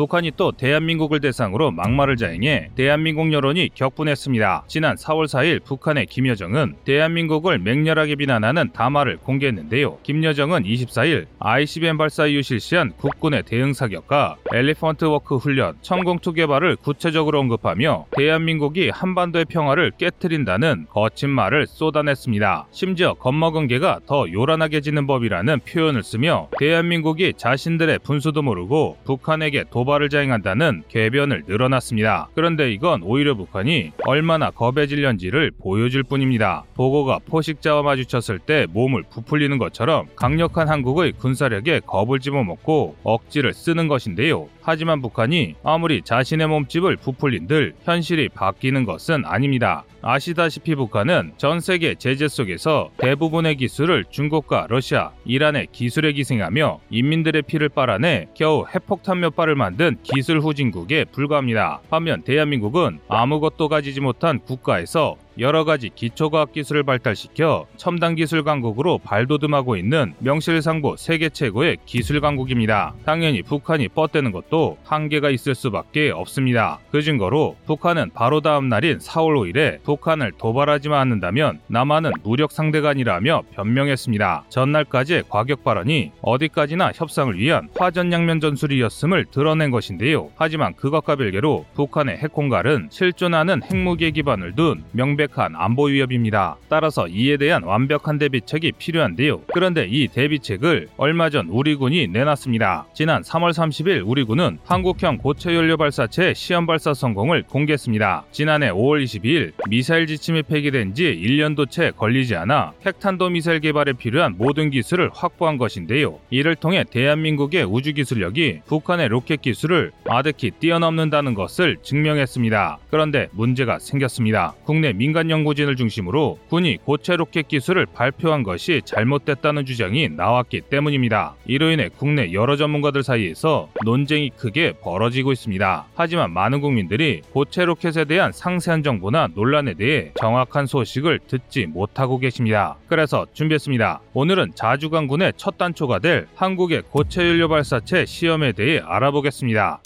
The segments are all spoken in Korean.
북한이 또 대한민국을 대상으로 막말을 자행해 대한민국 여론이 격분했습니다. 지난 4월 4일 북한의 김여정은 대한민국을 맹렬하게 비난하는 담화를 공개했는데요. 김여정은 24일 ICBM 발사 이후 실시한 국군의 대응 사격과 Elephant Walk 훈련, 천궁 two 개발을 구체적으로 언급하며 대한민국이 한반도의 평화를 깨뜨린다는 거친 말을 쏟아냈습니다. 심지어 겁먹은 개가 더 요란하게 짖는 법이라는 표현을 쓰며 대한민국이 자신들의 분수도 모르고 북한에게 도발을 자행한다는 궤변을 늘어놨습니다. 그런데 이건 오히려 북한이 얼마나 겁에 질렸는지를 보여줄 뿐입니다. 복어가 포식자와 마주쳤을 때 몸을 부풀리는 것처럼 강력한 한국의 군사력에 겁을 집어먹고 억지를 쓰는 것인데요. 하지만 북한이 아무리 자신의 몸집을 부풀린들 현실이 바뀌는 것은 아닙니다. 아시다시피 북한은 전 세계 제재 속에서 대부분의 기술을 중국과 러시아, 이란의 기술에 기생하며 인민들의 피를 빨아내 겨우 핵폭탄 몇 발을 만든 기술 후진국에 불과합니다. 반면 대한민국은 아무것도 가지지 못한 국가에서 여러 가지 기초과학 기술을 발달시켜 첨단 기술 강국으로 발돋움하고 있는 명실상부 세계 최고의 기술 강국입니다. 당연히 북한이 뻗대는 것도 한계가 있을 수밖에 없습니다. 그 증거로 북한은 바로 다음 날인 4월 5일에 북한을 도발하지만 않는다면 남한은 무력 상대가 아니라며 변명했습니다. 전날까지의 과격 발언이 어디까지나 협상을 위한 화전양면 전술이었음을 드러낸 것인데요. 하지만 그것과 별개로 북한의 핵공갈은 실존하는 핵무기에 기반을 둔 명백 한 안보 위협입니다. 따라서 이에 대한 완벽한 대비책이 필요한데요. 그런데 이 대비책을 얼마 전 우리 군이 내놨습니다. 지난 3월 30일 우리 군은 한국형 고체 연료 발사체 시험 발사 성공을 공개했습니다. 지난해 5월 22일 미사일 지침이 폐기된 지 1년도 채 걸리지 않아 핵탄도 미사일 개발에 필요한 모든 기술을 확보한 것인데요. 이를 통해 대한민국의 우주 기술력이 북한의 로켓 기술을 아득히 뛰어넘는다는 것을 증명했습니다. 그런데 문제가 생겼습니다. 국내 민간 연구진을 중심으로 군이 고체 로켓 기술을 발표한 것이 잘못됐다는 주장이 나왔기 때문입니다. 이로 인해 국내 여러 전문가들 사이에서 논쟁이 크게 벌어지고 있습니다. 하지만 많은 국민들이 고체 로켓에 대한 상세한 정보나 논란에 대해 정확한 소식을 듣지 못하고 계십니다. 그래서 준비했습니다. 오늘은 자주강군의 첫 단초가 될 한국의 고체 연료 발사체 시험에 대해 알아보겠습니다.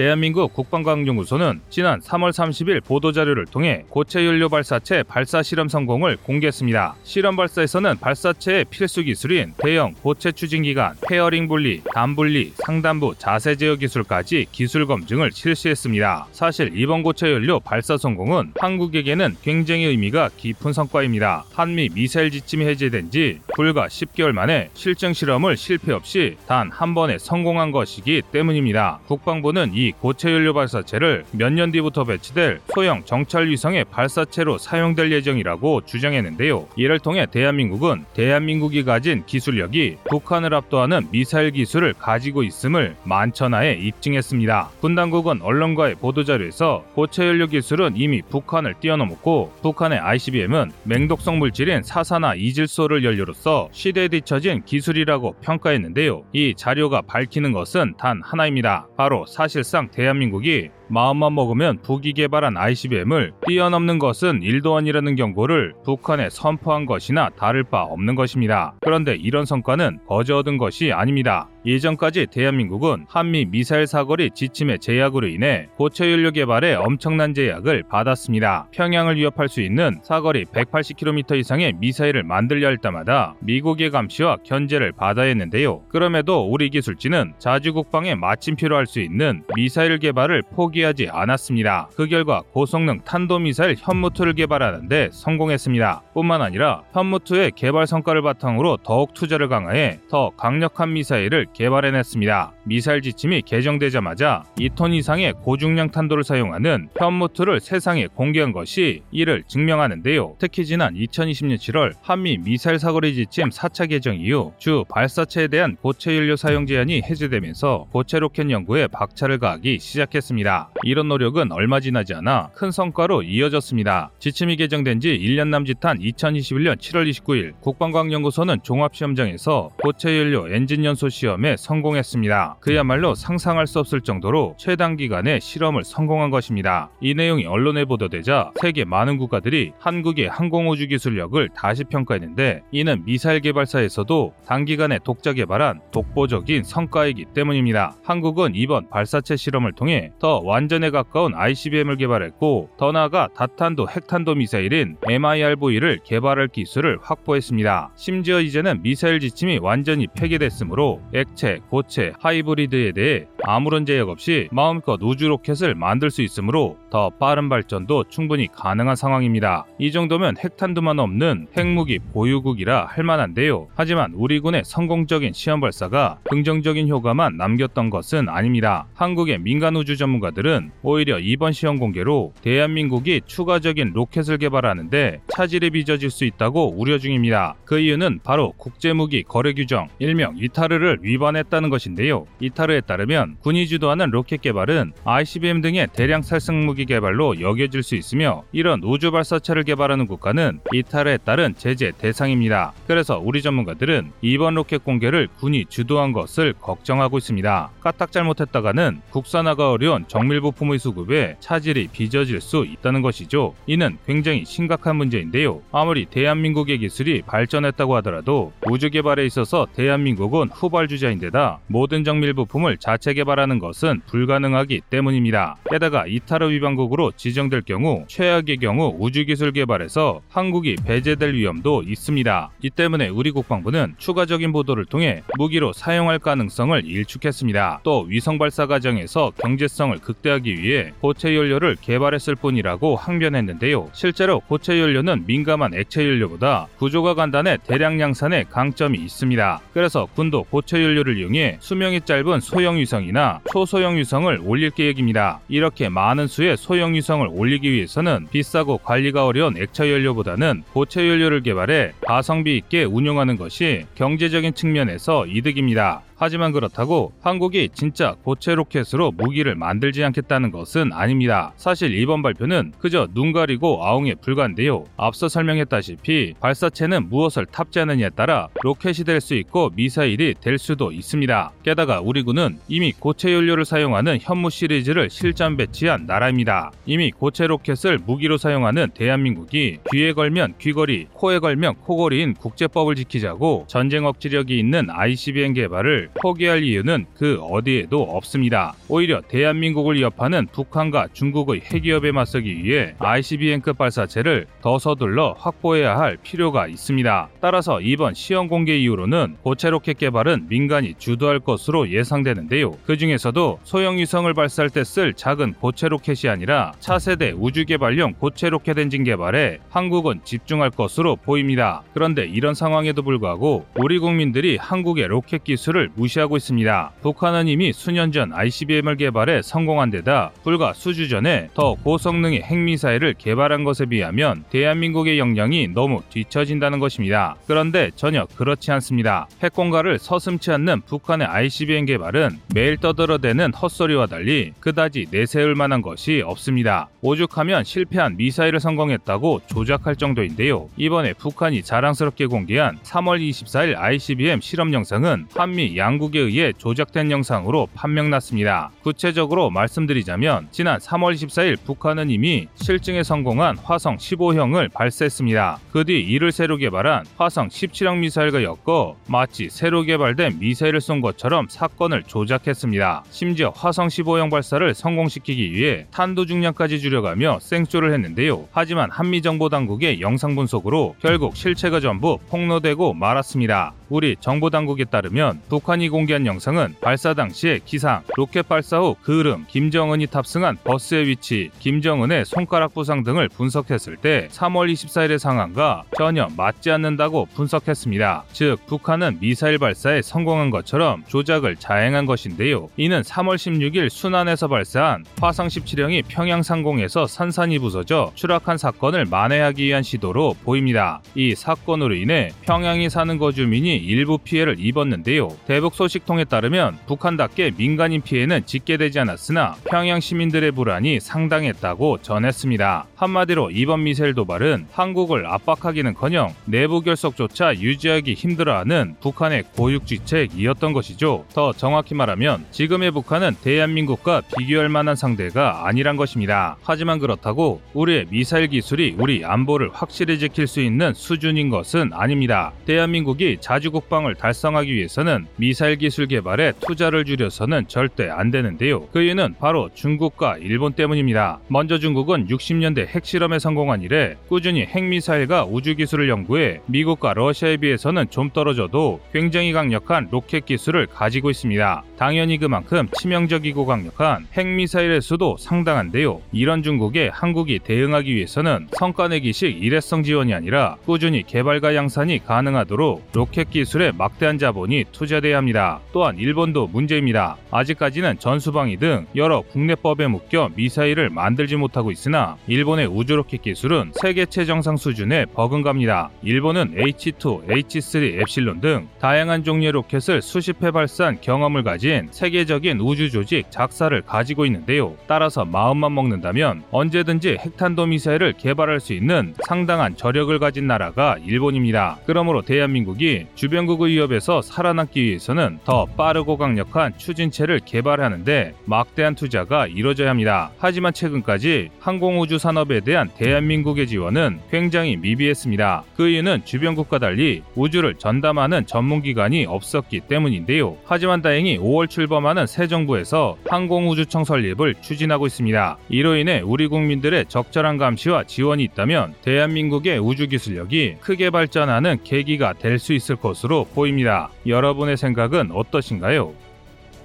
대한민국 국방과학연구소는 지난 3월 30일 보도자료를 통해 고체 연료 발사체 발사 실험 성공을 공개했습니다. 실험 발사에서는 발사체의 필수 기술인 대형 고체 추진 기관, fairing 분리, 단분리, 상단부 자세 제어 기술까지 기술 검증을 실시했습니다. 사실 이번 고체 연료 발사 성공은 한국에게는 굉장히 의미가 깊은 성과입니다. 한미 미사일 지침이 해제된 지 불과 10개월 만에 실증 실험을 실패 없이 단 한 번에 성공한 것이기 때문입니다. 국방부는 이 고체 연료 발사체를 몇 년 뒤부터 배치될 소형 정찰 위성의 발사체로 사용될 예정이라고 주장했는데요. 이를 통해 대한민국은 대한민국이 가진 기술력이 북한을 압도하는 미사일 기술을 가지고 있음을 만천하에 입증했습니다. 군 당국은 언론과의 보도자료에서 고체 연료 기술은 이미 북한을 뛰어넘었고 북한의 ICBM은 맹독성 물질인 사사나 이질소를 연료로서 시대에 뒤처진 기술이라고 평가했는데요. 이 자료가 밝히는 것은 단 하나입니다. 바로 사실상 대한민국이 마음만 먹으면 북이 개발한 ICBM을 뛰어넘는 것은 일도 아니라는 경고를 북한에 선포한 것이나 다를 바 없는 것입니다. 그런데 이런 성과는 거저 얻은 것이 아닙니다. 예전까지 대한민국은 한미 미사일 사거리 지침의 제약으로 인해 고체 연료 개발에 엄청난 제약을 받았습니다. 평양을 위협할 수 있는 사거리 180km 이상의 미사일을 만들려 할 때마다 미국의 감시와 견제를 받아야 했는데요. 그럼에도 우리 기술진은 자주 국방에 마침표로 할 수 있는 미사일 개발을 포기 하지 않았습니다. 그 결과 고성능 탄도미사일 현무투를 개발하는데 성공했습니다. 뿐만 아니라 현무투의 개발 성과를 바탕으로 더욱 투자를 강화해 더 강력한 미사일을 개발해냈습니다. 미사일 지침이 개정되자마자 2톤 이상의 고중량 탄도를 사용하는 현무투를 세상에 공개한 것이 이를 증명하는데요. 특히 지난 2020년 7월 한미 미사일 사거리 지침 4차 개정 이후 주 발사체에 대한 고체 연료 사용 제한이 해제되면서 고체 로켓 연구에 박차를 가하기 시작했습니다. 이런 노력은 얼마 지나지 않아 큰 성과로 이어졌습니다. 지침이 개정된 지 1년 남짓한 2021년 7월 29일 국방과학연구소는 종합시험장에서 고체 연료 엔진 연소 시험에 성공했습니다. 그야말로 상상할 수 없을 정도로 최단 기간에 실험을 성공한 것입니다. 이 내용이 언론에 보도되자 세계 많은 국가들이 한국의 항공우주 기술력을 다시 평가했는데 이는 미사일 개발사에서도 단기간에 독자 개발한 독보적인 성과이기 때문입니다. 한국은 이번 발사체 실험을 통해 더 완전에 가까운 ICBM을 개발했고 더 나아가 다탄도 핵탄도 미사일인 MIRV를 개발할 기술을 확보했습니다. 심지어 이제는 미사일 지침이 완전히 폐기됐으므로 액체, 고체, 하이브리드에 대해 아무런 제약 없이 마음껏 우주 로켓을 만들 수 있으므로 더 빠른 발전도 충분히 가능한 상황입니다. 이 정도면 핵탄두만 없는 핵무기 보유국이라 할 만한데요. 하지만 우리 군의 성공적인 시험 발사가 긍정적인 효과만 남겼던 것은 아닙니다. 한국의 민간 우주 전문가들은 오히려 이번 시험 공개로 대한민국이 추가적인 로켓을 개발하는데 차질이 빚어질 수 있다고 우려 중입니다. 그 이유는 바로 국제무기 거래 규정, 일명 ITAR를 위반했다는 것인데요. ITAR에 따르면 군이 주도하는 로켓 개발은 ICBM 등의 대량 살상 무기 개발로 여겨질 수 있으며 이런 우주 발사체를 개발하는 국가는 ITAR에 따른 제재 대상입니다. 그래서 우리 전문가들은 이번 로켓 공개를 군이 주도한 것을 걱정하고 있습니다. 까딱 잘못했다가는 국산화가 어려운 정밀 부품의 수급에 차질이 빚어질 수 있다는 것이죠. 이는 굉장히 심각한 문제인데요. 아무리 대한민국의 기술이 발전했다고 하더라도 우주 개발에 있어서 대한민국은 후발주자인데다 모든 정밀 부품을 자체 개발하는 것은 불가능하기 때문입니다. 게다가 이타르 위반국으로 지정될 경우 최악의 경우 우주 기술 개발에서 한국이 배제될 위험도 있습니다. 이 때문에 우리 국방부는 추가적인 보도를 통해 무기로 사용할 가능성을 일축했습니다. 또 위성 발사 과정에서 경제성을 극대화하기 위해 고체 연료를 개발했을 뿐이라고 항변했는데요. 실제로 고체 연료는 민감한 액체 연료보다 구조가 간단해 대량 양산에 강점이 있습니다. 그래서 군도 고체 연료를 이용해 수명이 짧은 소형 위성이나 초소형 위성을 올릴 계획입니다. 이렇게 많은 수의 소형 위성을 올리기 위해서는 비싸고 관리가 어려운 액체 연료보다는 고체 연료를 개발해 가성비 있게 운용하는 것이 경제적인 측면에서 이득입니다. 하지만 그렇다고 한국이 진짜 고체 로켓으로 무기를 만들지 않겠다는 것은 아닙니다. 사실 이번 발표는 그저 눈 가리고 아웅에 불과한데요. 앞서 설명했다시피 발사체는 무엇을 탑재하느냐에 따라 로켓이 될 수 있고 미사일이 될 수도 있습니다. 게다가 우리 군은 이미 고체 연료를 사용하는 현무 시리즈를 실전 배치한 나라입니다. 이미 고체 로켓을 무기로 사용하는 대한민국이 귀에 걸면 귀걸이, 코에 걸면 코걸이인 국제법을 지키자고 전쟁 억지력이 있는 ICBM 개발을 포기할 이유는 그 어디에도 없습니다. 오히려 대한민국을 위협하는 북한과 중국의 핵위협에 맞서기 위해 ICBM급 발사체를 더 서둘러 확보해야 할 필요가 있습니다. 따라서 이번 시험 공개 이후로는 고체 로켓 개발은 민간이 주도할 것으로 예상되는데요. 그 중에서도 소형 위성을 발사할 때 쓸 작은 고체 로켓이 아니라 차세대 우주 개발용 고체 로켓 엔진 개발에 한국은 집중할 것으로 보입니다. 그런데 이런 상황에도 불구하고 우리 국민들이 한국의 로켓 기술을 무시하고 있습니다. 북한은 이미 수년 전 ICBM을 개발해 성공한 데다 불과 수주 전에 더 고성능의 핵미사일을 개발한 것에 비하면 대한민국의 역량이 너무 뒤처진다는 것입니다. 그런데 전혀 그렇지 않습니다. 핵공가를 서슴치 않는 북한의 ICBM 개발은 매일 떠들어대는 헛소리와 달리 그다지 내세울 만한 것이 없습니다. 오죽하면 실패한 미사일을 성공했다고 조작할 정도인데요. 이번에 북한이 자랑스럽게 공개한 3월 24일 ICBM 실험 영상은 한미 양 국에 의해 조작된 영상으로 판명났습니다. 구체적으로 말씀드리자면 지난 3월 14일 북한은 이미 실증에 성공한 화성 15형을 발사했습니다. 그 뒤 이를 새로 개발한 화성 17형 미사일과 엮어 마치 새로 개발된 미사일을 쏜 것처럼 사건을 조작했습니다. 심지어 화성 15형 발사를 성공시키기 위해 탄도 중량까지 줄여가며 생쇼를 했는데요. 하지만 한미 정보 당국의 영상 분석으로 결국 실체가 전부 폭로되고 말았습니다. 우리 정보 당국에 따르면 북한 이 공개한 영상은 발사 당시의 기상, 로켓 발사 후 그름, 김정은이 탑승한 버스의 위치, 김정은의 손가락 부상 등을 분석했을 때 3월 24일의 상황과 전혀 맞지 않는다고 분석했습니다. 즉 북한은 미사일 발사에 성공한 것처럼 조작을 자행한 것인데요. 이는 3월 16일 순안에서 발사한 화성 17형이 평양 상공에서 산산이 부서져 추락한 사건을 만회하기 위한 시도로 보입니다. 이 사건으로 인해 평양에 사는 거주민이 일부 피해를 입었는데요. 외국 소식통에 따르면 북한답게 민간인 피해는 집계되지 않았으나 평양 시민들의 불안이 상당했다고 전했습니다. 한마디로 이번 미사일 도발은 한국을 압박하기는커녕 내부 결속조차 유지하기 힘들어하는 북한의 고육지책이었던 것이죠. 더 정확히 말하면 지금의 북한은 대한민국과 비교할 만한 상대가 아니란 것입니다. 하지만 그렇다고 우리의 미사일 기술이 우리 안보를 확실히 지킬 수 있는 수준인 것은 아닙니다. 대한민국이 자주 국방을 달성하기 위해서는 미사일 기술 개발에 투자를 줄여서는 절대 안 되는데요. 그 이유는 바로 중국과 일본 때문입니다. 먼저 중국은 60년대 핵실험에 성공한 이래 꾸준히 핵미사일과 우주 기술을 연구해 미국과 러시아에 비해서는 좀 떨어져도 굉장히 강력한 로켓 기술을 가지고 있습니다. 당연히 그만큼 치명적이고 강력한 핵미사일의 수도 상당한데요. 이런 중국에 한국이 대응하기 위해서는 성과내기식 일회성 지원이 아니라 꾸준히 개발과 양산이 가능하도록 로켓 기술에 막대한 자본이 투자돼야 합니다. 또한 일본도 문제입니다. 아직까지는 전수방위 등 여러 국내법에 묶여 미사일을 만들지 못하고 있으나 일본의 우주 로켓 기술은 세계 최정상 수준에 버금갑니다. 일본은 H2, H3, 엡실론 등 다양한 종류의 로켓을 수십 회 발사한 경험을 가진 세계적인 우주 조직 작사를 가지고 있는데요. 따라서 마음만 먹는다면 언제든지 핵탄도 미사일을 개발할 수 있는 상당한 저력을 가진 나라가 일본입니다. 그러므로 대한민국이 주변국의 위협에서 살아남기 위해서는 더 빠르고 강력한 추진체를 개발하는데 막대한 투자가 이뤄져야 합니다. 하지만 최근까지 항공우주 산업에 대한 대한민국의 지원은 굉장히 미비했습니다. 그 이유는 주변국과 달리 우주를 전담하는 전문기관이 없었기 때문인데요. 하지만 다행히 5월 출범하는 새 정부에서 항공우주청 설립을 추진하고 있습니다. 이로 인해 우리 국민들의 적절한 감시와 지원이 있다면 대한민국의 우주기술력이 크게 발전하는 계기가 될 수 있을 것으로 보입니다. 여러분의 생각은 어떠신가요?